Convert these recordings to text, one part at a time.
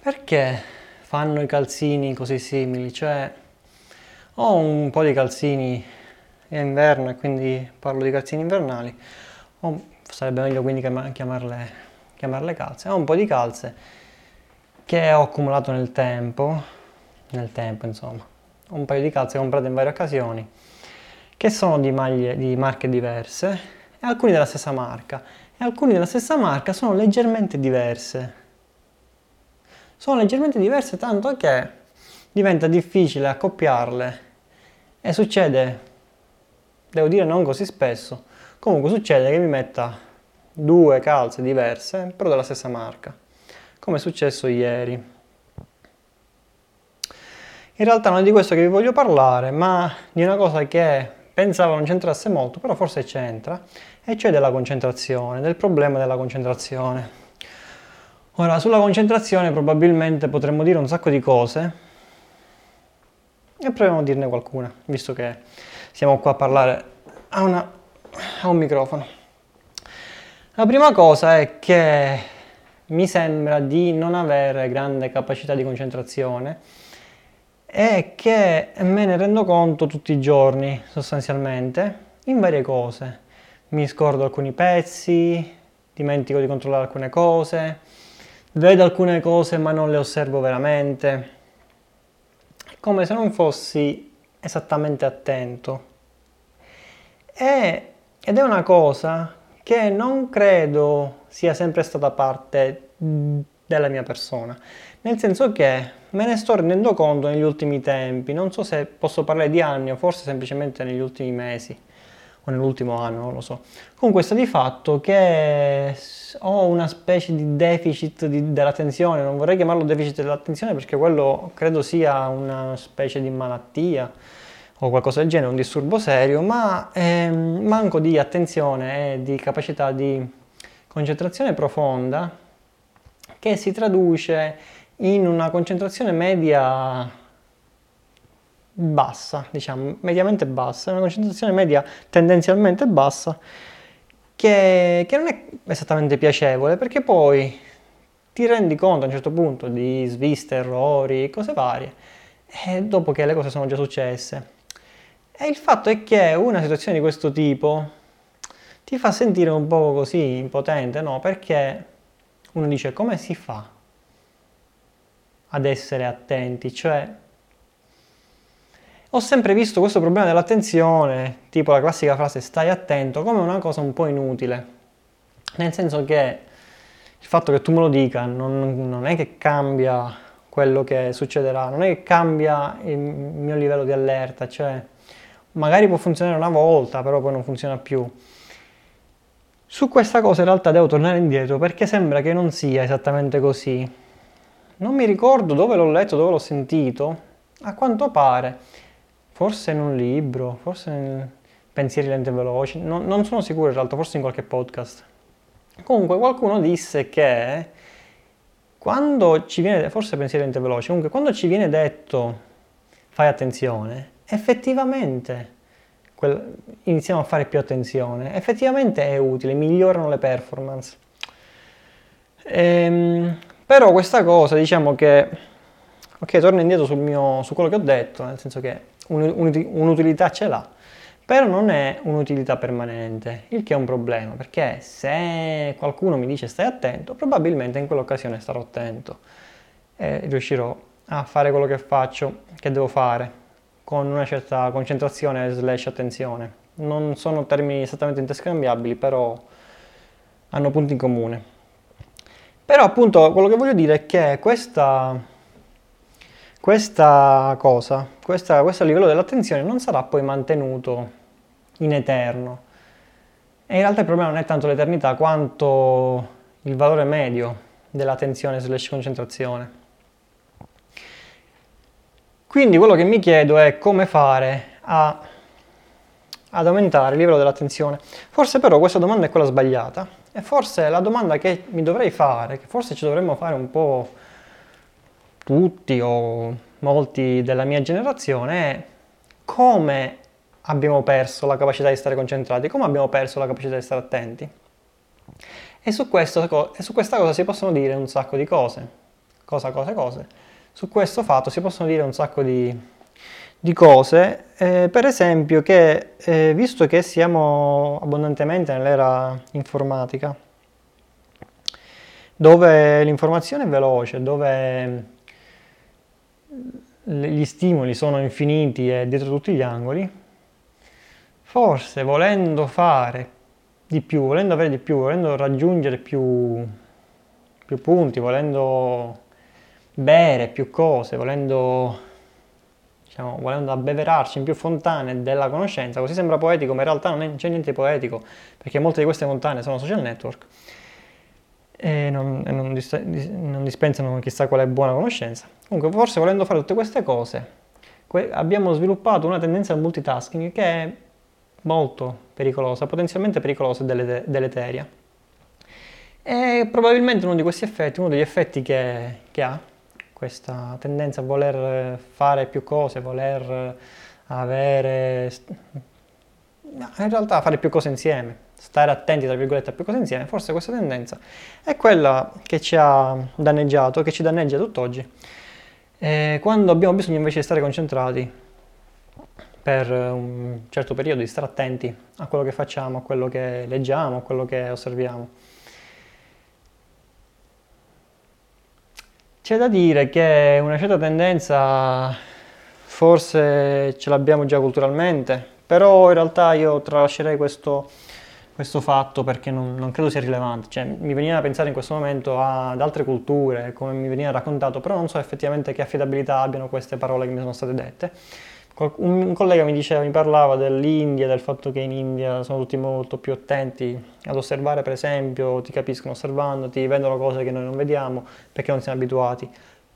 perché fanno i calzini così simili? Cioè, ho un po' di calzini, è inverno e quindi parlo di calzini invernali, ho, sarebbe meglio quindi chiamarle, chiamarle calze. Ho un po' di calze che ho accumulato nel tempo, nel tempo insomma, un paio di calze comprate in varie occasioni, che sono di, maglie, di marche diverse e alcuni della stessa marca e alcuni della stessa marca sono leggermente diverse. Sono leggermente diverse tanto che diventa difficile accoppiarle e succede, devo dire non così spesso, comunque succede che mi metta due calze diverse però della stessa marca, come è successo ieri. In realtà non è di questo che vi voglio parlare, ma di una cosa che pensavo non c'entrasse molto, però forse c'entra, e cioè della concentrazione, del problema della concentrazione. Ora, sulla concentrazione probabilmente potremmo dire un sacco di cose e proviamo a dirne qualcuna, visto che siamo qua a parlare a, una, a un microfono. La prima cosa è che mi sembra di non avere grande capacità di concentrazione e che me ne rendo conto tutti i giorni sostanzialmente in varie cose mi scordo alcuni pezzi, dimentico di controllare alcune cose, vedo alcune cose ma non le osservo veramente, come se non fossi esattamente attento. E, ed è una cosa che non credo sia sempre stata parte della mia persona, nel senso che me ne sto rendendo conto negli ultimi tempi, non so se posso parlare di anni o forse semplicemente negli ultimi mesi o nell'ultimo anno, non lo so. Comunque sta di fatto che ho una specie di deficit di, dell'attenzione, non vorrei chiamarlo deficit dell'attenzione perché quello credo sia una specie di malattia o qualcosa del genere, un disturbo serio, ma ehm, manco di attenzione e di capacità di concentrazione profonda che si traduce in una concentrazione media bassa, diciamo, mediamente bassa, una concentrazione media tendenzialmente bassa, che, che non è esattamente piacevole perché poi ti rendi conto a un certo punto di sviste, errori, cose varie, e dopo che le cose sono già successe. E il fatto è che una situazione di questo tipo ti fa sentire un po' così impotente, no? Perché uno dice come si fa ad essere attenti? Cioè, ho sempre visto questo problema dell'attenzione, tipo la classica frase stai attento, come una cosa un po' inutile. Nel senso che il fatto che tu me lo dica non, non è che cambia quello che succederà, non è che cambia il mio livello di allerta, cioè magari può funzionare una volta, però poi non funziona più. Su questa cosa in realtà devo tornare indietro perché sembra che non sia esattamente così. Non mi ricordo dove l'ho letto, dove l'ho sentito. A quanto pare forse in un libro, forse in pensieri lenti e veloci, non, non sono sicuro in realtà, forse in qualche podcast. Comunque qualcuno disse che quando ci viene, forse pensieri lenti e veloci, comunque quando ci viene detto fai attenzione, effettivamente quel, iniziamo a fare più attenzione, effettivamente è utile, migliorano le performance. Ehm, però questa cosa, diciamo che, ok, torno indietro mio, su quello che ho detto, nel senso che un'utilità ce l'ha, però non è un'utilità permanente, il che è un problema, perché se qualcuno mi dice stai attento, probabilmente in quell'occasione starò attento e riuscirò a fare quello che faccio, che devo fare, con una certa concentrazione slash attenzione. Non sono termini esattamente interscambiabili, però hanno punti in comune. Però appunto quello che voglio dire è che questa questa cosa, questa, questo livello dell'attenzione non sarà poi mantenuto in eterno. E in realtà il problema non è tanto l'eternità quanto il valore medio dell'attenzione slash concentrazione. Quindi quello che mi chiedo è come fare a, ad aumentare il livello dell'attenzione. Forse però questa domanda è quella sbagliata e forse la domanda che mi dovrei fare, che forse ci dovremmo fare un po' tutti o molti della mia generazione è come abbiamo perso la capacità di stare concentrati, come abbiamo perso la capacità di stare attenti. E su, questo, e su questa cosa si possono dire un sacco di cose. cosa, cose, cose. Su questo fatto si possono dire un sacco di, di cose, eh, per esempio che eh, visto che siamo abbondantemente nell'era informatica, dove l'informazione è veloce, dove gli stimoli sono infiniti e dietro tutti gli angoli, forse volendo fare di più, volendo avere di più, volendo raggiungere più, più punti, volendo bere più cose, volendo, diciamo, volendo abbeverarci in più fontane della conoscenza, così sembra poetico, ma in realtà non c'è niente poetico, perché molte di queste fontane sono social network e non, e non, dis- non dispensano chissà quale buona conoscenza. Comunque, forse volendo fare tutte queste cose, que- abbiamo sviluppato una tendenza al multitasking che è molto pericolosa, potenzialmente pericolosa e dele- deleteria. E probabilmente uno di questi effetti, uno degli effetti che, che ha questa tendenza a voler fare più cose, voler avere, in realtà fare più cose insieme, stare attenti tra virgolette a più cose insieme, forse questa tendenza è quella che ci ha danneggiato, che ci danneggia tutt'oggi. E quando abbiamo bisogno invece di stare concentrati per un certo periodo, di stare attenti a quello che facciamo, a quello che leggiamo, a quello che osserviamo. C'è da dire che una certa tendenza forse ce l'abbiamo già culturalmente, però in realtà io tralascerei questo questo fatto perché non, non, credo sia rilevante, cioè mi veniva da pensare in questo momento ad altre culture, come mi veniva raccontato, però non so effettivamente che affidabilità abbiano queste parole che mi sono state dette. Un, collega mi diceva, mi parlava dell'India, del fatto che in India sono tutti molto più attenti ad osservare, per esempio, ti capiscono osservandoti, vedono cose che noi non vediamo perché non siamo abituati.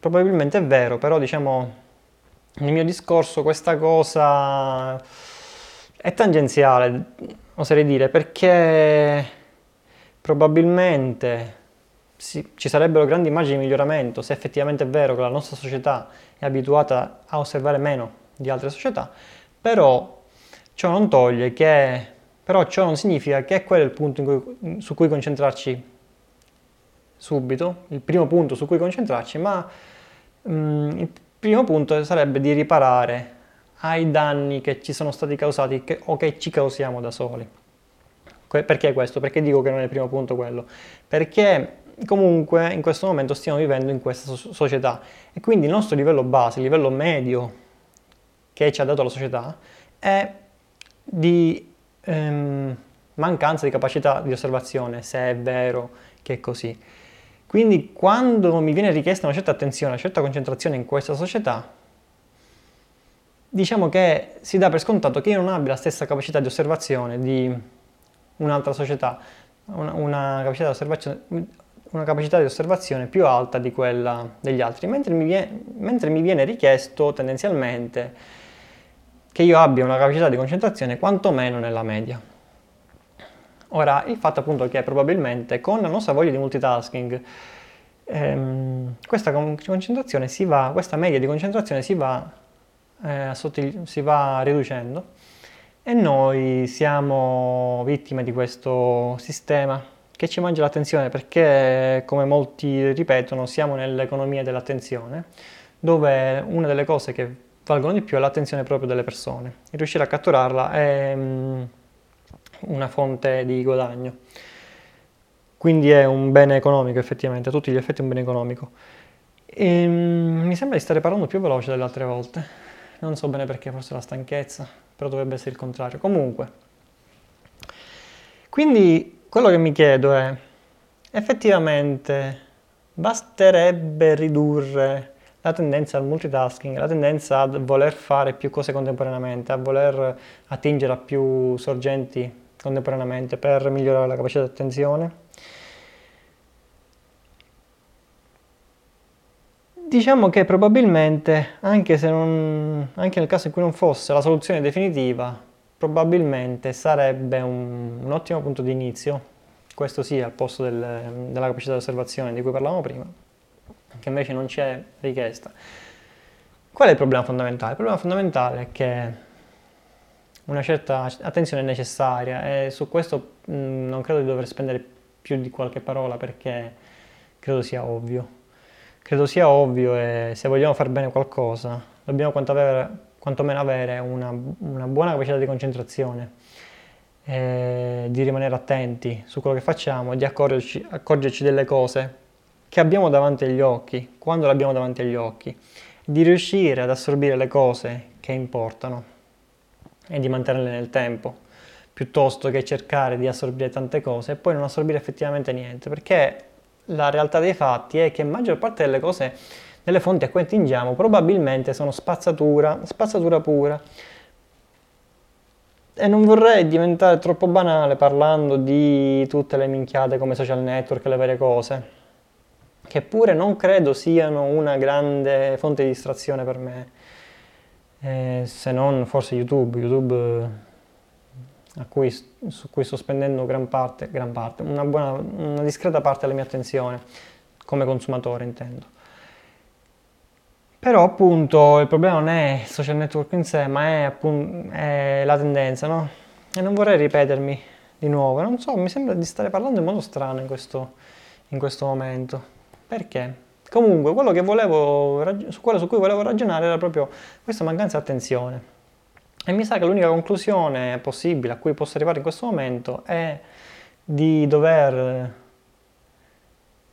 Probabilmente è vero, però diciamo nel mio discorso questa cosa è tangenziale oserei dire, perché probabilmente sì, ci sarebbero grandi immagini di miglioramento se effettivamente è vero che la nostra società è abituata a osservare meno di altre società, però ciò non toglie che, però ciò non significa che è quello il punto cui, su cui concentrarci subito, il primo punto su cui concentrarci, ma mm, il primo punto sarebbe di riparare ai danni che ci sono stati causati che, o che ci causiamo da soli. Perché questo? Perché dico che non è il primo punto quello? Perché comunque in questo momento stiamo vivendo in questa società e quindi il nostro livello base, il livello medio che ci ha dato la società è di ehm, mancanza di capacità di osservazione, se è vero che è così. Quindi quando mi viene richiesta una certa attenzione, una certa concentrazione in questa società, diciamo che si dà per scontato che io non abbia la stessa capacità di osservazione di un'altra società, una, una, capacità una, capacità di osservazione più alta di quella degli altri, mentre mi, viene, mentre mi viene richiesto tendenzialmente che io abbia una capacità di concentrazione quantomeno nella media. Ora, il fatto appunto che probabilmente con la nostra voglia di multitasking ehm, questa va, questa media di concentrazione si va eh, sottil- si va riducendo e noi siamo vittime di questo sistema che ci mangia l'attenzione perché, come molti ripetono, siamo nell'economia dell'attenzione, dove una delle cose che valgono di più è l'attenzione proprio delle persone. E riuscire a catturarla è um, una fonte di guadagno. Quindi è un bene economico effettivamente, a tutti gli effetti è un bene economico. E, um, mi sembra di stare parlando più veloce delle altre volte non so bene perché, forse la stanchezza, però dovrebbe essere il contrario. Comunque, quindi quello che mi chiedo è, effettivamente basterebbe ridurre la tendenza al multitasking, la tendenza a voler fare più cose contemporaneamente, a voler attingere a più sorgenti contemporaneamente per migliorare la capacità di attenzione? Diciamo che probabilmente, anche, non, anche, nel caso in cui non fosse la soluzione definitiva, probabilmente sarebbe un, un ottimo punto di inizio, questo sì al posto del, della capacità di osservazione di cui parlavamo prima, che invece non c'è richiesta. Qual è il problema fondamentale? Il problema fondamentale è che una certa attenzione è necessaria e su questo mh, non credo di dover spendere più di qualche parola perché credo sia ovvio credo sia ovvio e se vogliamo fare bene qualcosa dobbiamo quantomeno avere una, una buona capacità di concentrazione, eh, di rimanere attenti su quello che facciamo, di accorgerci, accorgerci delle cose che abbiamo davanti agli occhi, quando le abbiamo davanti agli occhi, di riuscire ad assorbire le cose che importano e di mantenerle nel tempo, piuttosto che cercare di assorbire tante cose e poi non assorbire effettivamente niente, perché la realtà dei fatti è che la maggior parte delle cose nelle fonti a cui attingiamo probabilmente sono spazzatura, spazzatura pura. E non vorrei diventare troppo banale parlando di tutte le minchiate come social network e le varie cose, che pure non credo siano una grande fonte di distrazione per me, eh, se non forse YouTube, YouTube cui, su cui sto spendendo gran parte, gran parte una, buona, una discreta parte della mia attenzione, come consumatore intendo. Però appunto il problema non è il social network in sé, ma è, appunto, è la tendenza, no? E non vorrei ripetermi di nuovo, non so, mi sembra di stare parlando in modo strano in questo, in questo momento. Perché? Comunque, quello, volevo, quello su cui volevo ragionare era proprio questa mancanza di attenzione. E mi sa che l'unica conclusione possibile a cui posso arrivare in questo momento è di dover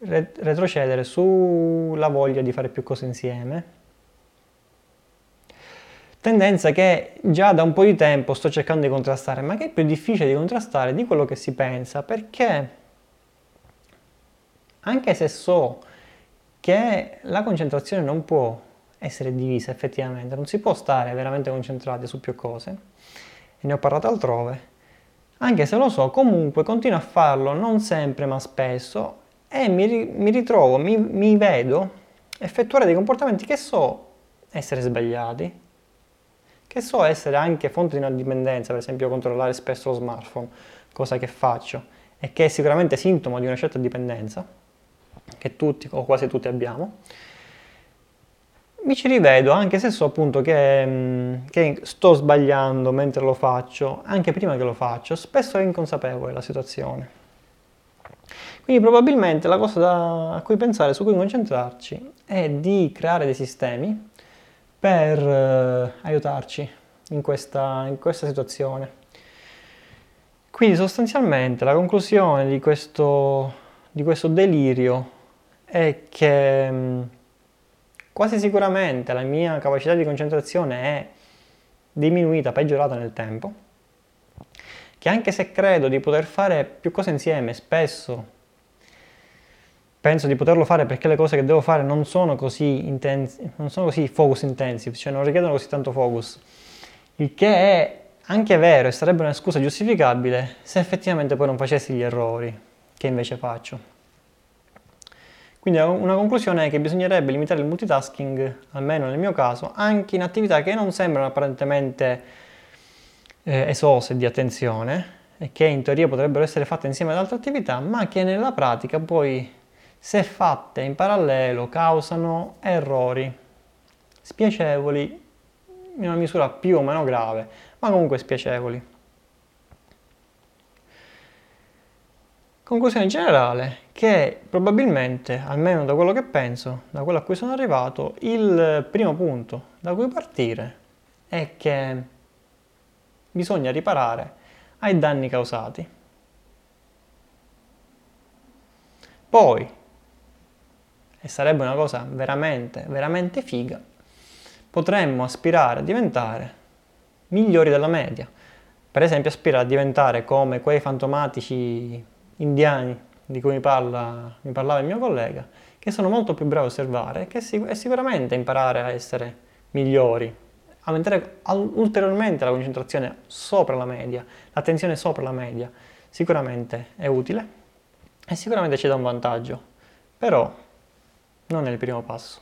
retrocedere sulla voglia di fare più cose insieme. Tendenza che già da un po' di tempo sto cercando di contrastare, ma che è più difficile di contrastare di quello che si pensa, perché anche se so che la concentrazione non può essere divisa effettivamente, non si può stare veramente concentrati su più cose, e ne ho parlato altrove, anche se lo so, comunque continuo a farlo non sempre ma spesso. E mi, mi ritrovo, mi, mi vedo effettuare dei comportamenti che so essere sbagliati, che so essere anche fonte di una dipendenza, per esempio controllare spesso lo smartphone, cosa che faccio, e che è sicuramente sintomo di una certa dipendenza, che tutti o quasi tutti abbiamo, mi ci rivedo anche se so appunto che, che, sto sbagliando mentre lo faccio, anche prima che lo faccio, spesso è inconsapevole la situazione. Quindi probabilmente la cosa da, a cui pensare, su cui concentrarci, è di creare dei sistemi per eh, aiutarci in questa, in questa situazione. Quindi sostanzialmente la conclusione di questo, di questo delirio è che mm, quasi sicuramente la mia capacità di concentrazione è diminuita, peggiorata nel tempo, che anche se credo di poter fare più cose insieme, spesso penso di poterlo fare perché le cose che devo fare non sono così intense, non sono così focus intensive, cioè non richiedono così tanto focus. Il che è anche vero e sarebbe una scusa giustificabile se effettivamente poi non facessi gli errori che invece faccio. Quindi una conclusione è che bisognerebbe limitare il multitasking, almeno nel mio caso, anche in attività che non sembrano apparentemente eh, esose di attenzione e che in teoria potrebbero essere fatte insieme ad altre attività, ma che nella pratica poi se fatte in parallelo causano errori spiacevoli in una misura più o meno grave, ma comunque spiacevoli. Conclusione generale che probabilmente, almeno da quello che penso, da quello a cui sono arrivato, il primo punto da cui partire è che bisogna riparare ai danni causati. Poi, e sarebbe una cosa veramente, veramente figa, potremmo aspirare a diventare migliori della media. Per esempio aspirare a diventare come quei fantomatici indiani di cui mi, parla, mi parlava il mio collega, che sono molto più bravi a osservare che sic- e sicuramente imparare a essere migliori, aumentare ulteriormente la concentrazione sopra la media, l'attenzione sopra la media, sicuramente è utile e sicuramente ci dà un vantaggio. Però non è il primo passo.